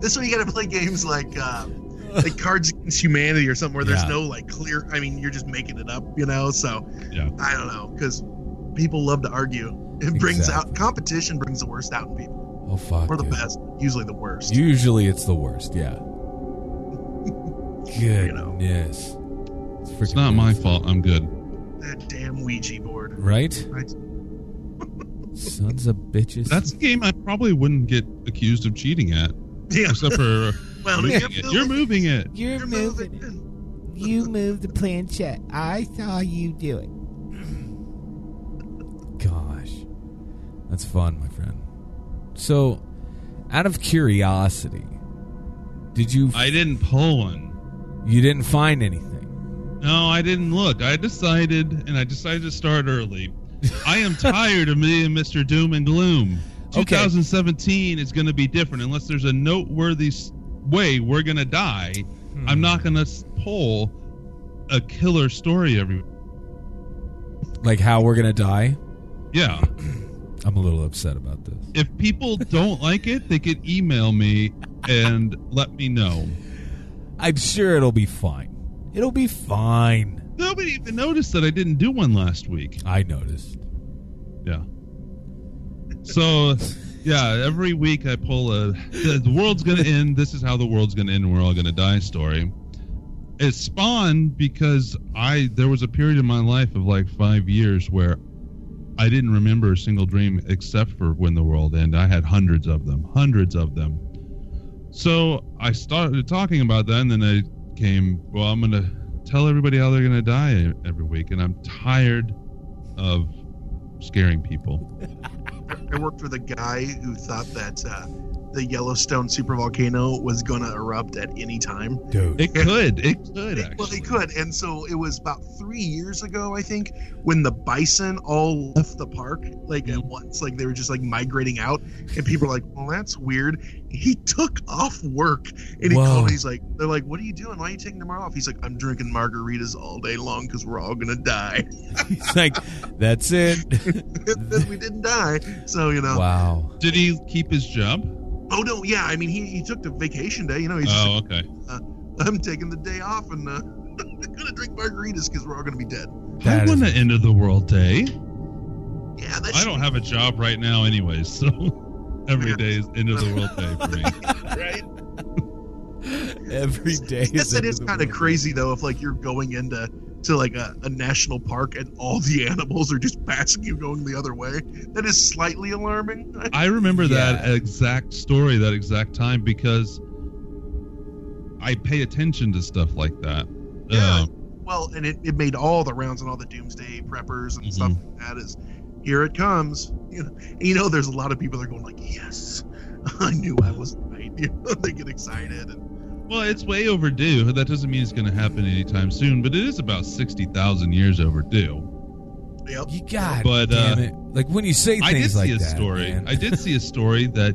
This way you got to play games like uh, like Cards Against Humanity or something where there's Yeah. no like clear. I mean, you're just making it up, you know. So Yeah. I don't know because people love to argue. It brings Exactly. out competition brings the worst out in people, Oh fuck. or the dude. best. Usually the worst. Usually it's the worst. Yeah. You know. Goodness. It's, It's freaking not my fault. I'm good. that damn Ouija board. Right? Right. Sons of bitches. That's a game I probably wouldn't get accused of cheating at, Yeah. except for uh, Well, moving you're it. You're moving it. You're, You're moving. moving. You moved the planchette. I saw you do it. Gosh. That's fun, my friend. So, out of curiosity, did you I didn't pull one. you didn't find anything? No, I didn't look. I decided, and I decided to start early. I am tired of me and Mr. Doom and Gloom. Okay. 2017 is going to be different unless there's a noteworthy s- way we're going to die. Hmm. I'm not going to pull a killer story every. Like how we're going to die? Yeah. I'm a little upset about this. If people don't like it, they could email me and let me know. I'm sure it'll be fine. It'll be fine. Nobody even noticed that I didn't do one last week. I noticed. Yeah. So, yeah, every week I pull a the, the world's gonna end. This is how the world's gonna end. and We're all gonna die. Story. It spawned because I there was a period in my life of like five years where I didn't remember a single dream except for when the world ended. I had hundreds of them, hundreds of them. So I started talking about that, and then I came. Well, I'm gonna tell everybody how they're gonna die every week, and I'm tired of scaring people. I worked with a guy who thought that uh, the Yellowstone supervolcano was going to erupt at any time. Dude. It could. It could It- actually. well, it could, and so it was about three years ago, I think, when the bison all left the park, like at mm-hmm. once, like they were just like migrating out, and people were like, "Well, that's weird." He took off work, and he Whoa. called. He's like, "They're like, what are you doing? Why are you taking tomorrow off?" He's like, "I'm drinking margaritas all day long because we're all gonna die." He's like, that's it. we didn't die, so you know. wow. Did he keep his job? Oh no, yeah. I mean, he, he took the vacation day. You know, he's just Oh, okay. I'm taking the day off and uh, gonna drink margaritas because we're all gonna be dead. That I is- want an end of the world day. Yeah, that's I don't have a job right now, anyways, so every Yeah. day is end of the world day for me. right. Every day. Yes, is it is end of kind of world. crazy though. If like you're going into to like a, a national park and all the animals are just passing you going the other way, that is slightly alarming. I remember that exact story, that exact time, because I pay attention to stuff like that. Yeah. Uh, Well, and it, it made all the rounds on all the doomsday preppers and Mhm. stuff like that. Is here it comes. You know, and you know, there's a lot of people that are going like, "Yes, I knew I was right." You know, they get excited and well, it's way overdue. That doesn't mean it's going to happen anytime soon, but it is about 60,000 years overdue. yep. You got But, damn uh, it. Like when you say I did things see like a that. story. I did see a story that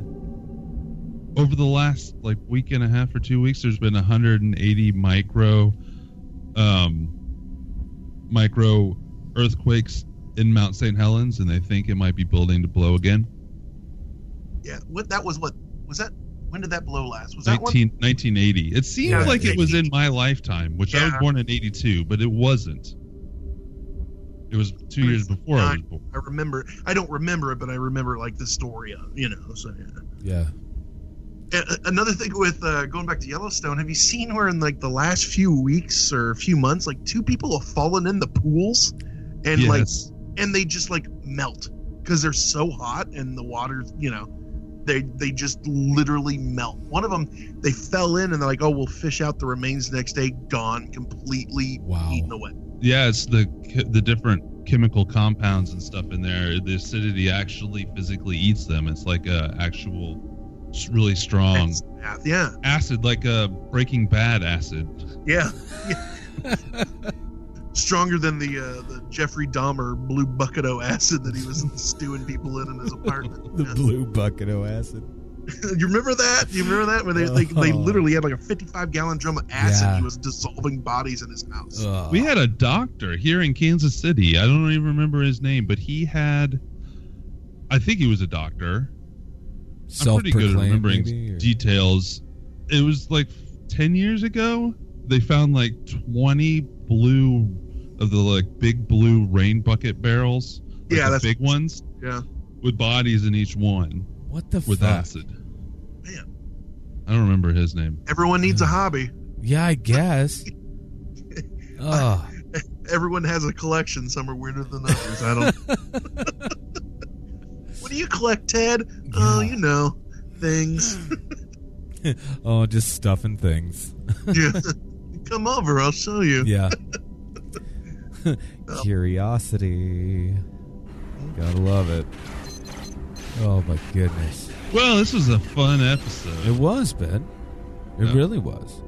over the last like week and a half or two weeks, there's been 180 micro, um, micro earthquakes in Mount St. Helens, and they think it might be building to blow again. Yeah, what that was what was that? When did that blow last? Was that 19, 1980. It seems Yeah, like it was in my lifetime, which I was born in 82, but it wasn't. It was two years it's before I was born. I remember. I don't remember it, but I remember like the story of you know. So yeah. yeah. Another thing with uh, going back to Yellowstone, have you seen where in like the last few weeks or a few months, like two people have fallen in the pools, and like and they just like melt because they're so hot and the water, you know, they they just literally melt. One of them, they fell in and they're like, oh, we'll fish out the remains next day, gone, completely Wow. eaten away. Yeah, it's the the different chemical compounds and stuff in there. The acidity actually physically eats them. It's like a actual really strong math. Yeah, acid, like a Breaking Bad acid. yeah. yeah. Stronger than the uh, the Jeffrey Dahmer blue bucket o acid that he was stewing people in in his apartment. The Yeah. blue bucket of acid. you remember that? You remember that when they they, they Oh. literally had like a 55 gallon drum of acid. Yeah. He was dissolving bodies in his house. Ugh. We had a doctor here in Kansas City. I don't even remember his name, but he had. I think he was a doctor. I'm pretty good at remembering maybe, details. It was like 10 years ago. They found like 20 blue of the like big blue rain bucket barrels. like Yeah, the that's- big ones Yeah. with bodies in each one What the fuck? with fuck? acid. Man. I don't remember his name. Everyone needs a hobby. Yeah, I guess. Ugh. Everyone has a collection. Some are weirder than others. I don't. what do you collect, Ted? Oh, you know, things. oh, just stuffing things. Yeah. Come over. I'll show you. Yeah. Curiosity. Gotta love it. Oh my goodness. Well, this was a fun episode. It was, Ben. It Yeah. really was.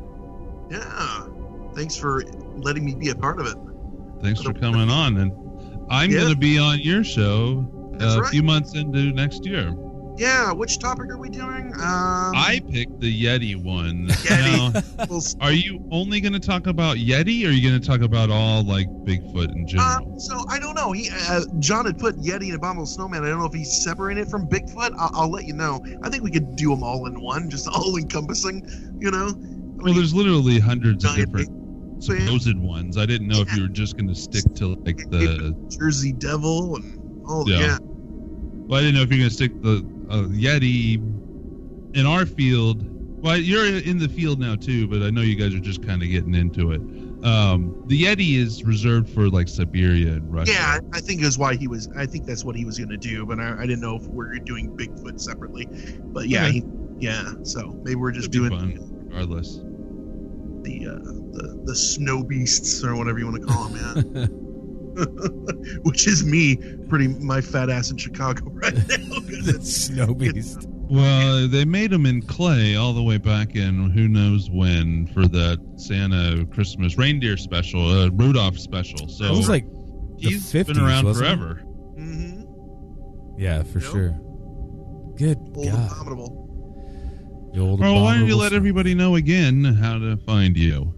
Yeah. Thanks for letting me be a part of it. Thanks for coming on. And I'm Yeah. going to be on your show That's uh, a few months into next year. Yeah. Which topic are we doing? Um, I picked the Yeti one. Yeti. Now, are you only going to talk about Yeti or are you going to talk about all like Bigfoot in general? Uh, so I don't know. He uh, John had put Yeti and Abominable Snowman. I don't know if he's separating it from Bigfoot. I'll, I'll let you know. I think we could do them all in one, just all encompassing. You know. I well, there's literally hundreds of different yeah, supposed ones. I didn't know if you were just going to stick to like the. Jersey Devil and all. Yeah. Yeah. Well, I didn't know if you're going to stick the uh, Yeti in our field. Well, you're in the field now too, but I know you guys are just kind of getting into it. Um, the Yeti is reserved for like Siberia and Russia. Yeah, I think is why he was. I think that's what he was going to do, but I, I didn't know if we're doing Bigfoot separately. But yeah, Okay. he, yeah. So maybe we're just doing fun, regardless. the uh, the the snow beasts or whatever you want to call them. Yeah. Which is me, pretty my fat ass in Chicago right now. the it's- snow beast. Well, they made them in clay all the way back in who knows when for that Santa Christmas reindeer special, uh, Rudolph special. So It was like the he's 50s, been around wasn't it? forever. Mhm. Yeah, for Yep. sure. Good Old God. abominable. The old Well, why don't you let everybody know again how to find you?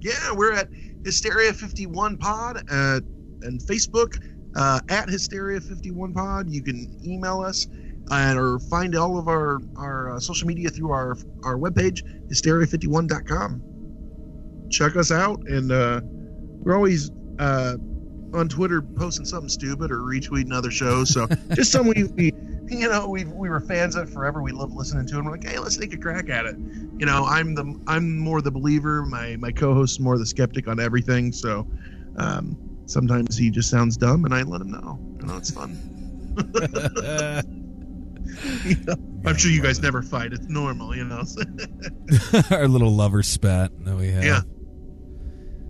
Yeah, we're at Hysteria 51 Pod at and Facebook uh, at Hysteria 51 Pod. You can email us and or find all of our our uh, social media through our our webpage hysteria51.com. Check us out, and uh, we're always uh, on Twitter posting something stupid or retweeting other shows. So just something we, we you know we we were fans of forever. We love listening to, and we're like, hey, let's take a crack at it. You know, I'm the I'm more the believer. My my co-host more the skeptic on everything. So um, sometimes he just sounds dumb, and I let him know. You know, it's fun. You know, I'm sure you guys never fight. It's normal, you know. Our little lover spat that we have. Yeah.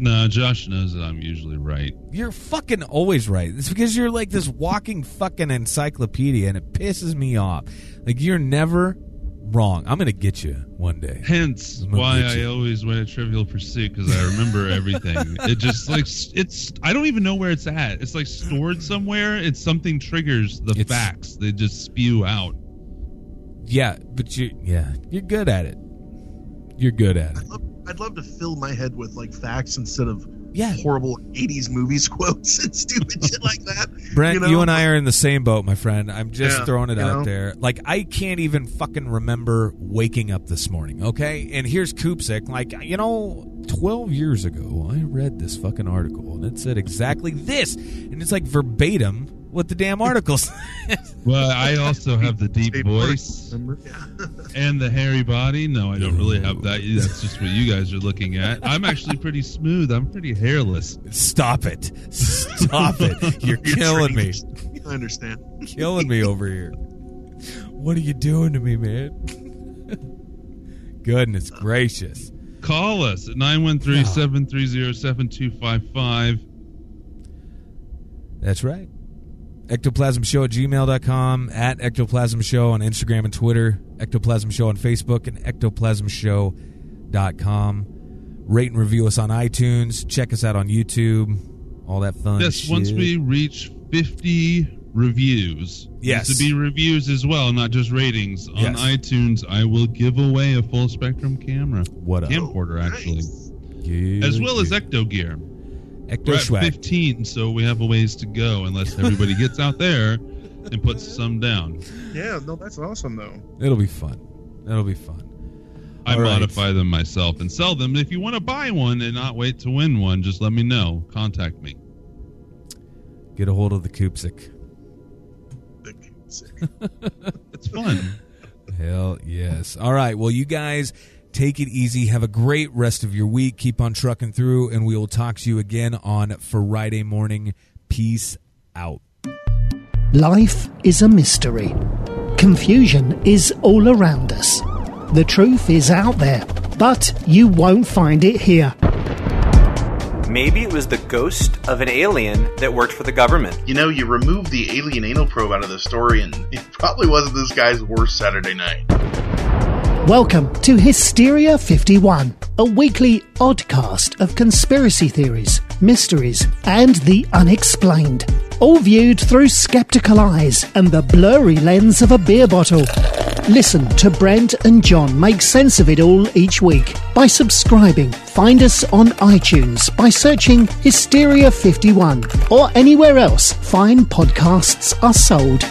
No, Josh knows that I'm usually right. You're fucking always right. It's because you're like this walking fucking encyclopedia and it pisses me off. Like you're never wrong. I'm gonna get you one day. Hence why I always win a Trivial Pursuit because I remember everything. It just like it's I don't even know where it's at. It's like stored somewhere. It's something triggers the It's- facts. They just spew out. Yeah, but you yeah, you're good at it. You're good at it. I'd love, to fill my head with like facts instead of Yeah. horrible 80s movies quotes and stupid shit like that. Brent, you you, and I are in the same boat, my friend. I'm just Yeah, throwing it out know? there. Like I can't even fucking remember waking up this morning, okay? And here's Koopsik, like, you know, 12 years ago, I read this fucking article and it said exactly this. And it's like verbatim what the damn articles. Well, I also have the deep State voice and the hairy body. No, I don't really have that. That's just what you guys are looking at. I'm actually pretty smooth. I'm pretty hairless. Stop it. Stop it. You're You're killing me. I understand. Killing me over here. What are you doing to me, man? Goodness uh, gracious. Call us at 913-730-7255. That's right. Ectoplasm Show at gmail.com, at Ectoplasm Show on Instagram and Twitter, Ectoplasm Show on Facebook, and ectoplasmshow.com. Rate and review us on iTunes. Check us out on YouTube. All that fun Yes, shit. once we reach 50 reviews. Yes. To be reviews as well, not just ratings. On Yes. iTunes, I will give away a full spectrum camera. What up? Camcorder, actually. Nice. Yeah, As well as. Ecto Gear. Ecto We're at 15, so we have a ways to go unless everybody gets out there and puts some down. Yeah, no, that's awesome though. It'll be fun. It'll be fun. I All right. modify them myself and sell them. If you want to buy one and not wait to win one, just let me know. Contact me. Get a hold of the Koopsik. Sick. It's fun. Hell yes. All right. Well, you guys take it easy. Have a great rest of your week. Keep on trucking through, and we will talk to you again on Friday morning. Peace out. Life is a mystery. Confusion is all around us. The truth is out there, but you won't find it here. Maybe it was the ghost of an alien that worked for the government. You know, you remove the alien anal probe out of the story, and it probably wasn't this guy's worst Saturday night. Welcome to Hysteria 51, a weekly oddcast of conspiracy theories, mysteries, and the unexplained. All viewed through skeptical eyes and the blurry lens of a beer bottle. Listen to Brent and John make sense of it all each week by subscribing. Find us on iTunes by searching Hysteria 51 or anywhere else fine podcasts are sold.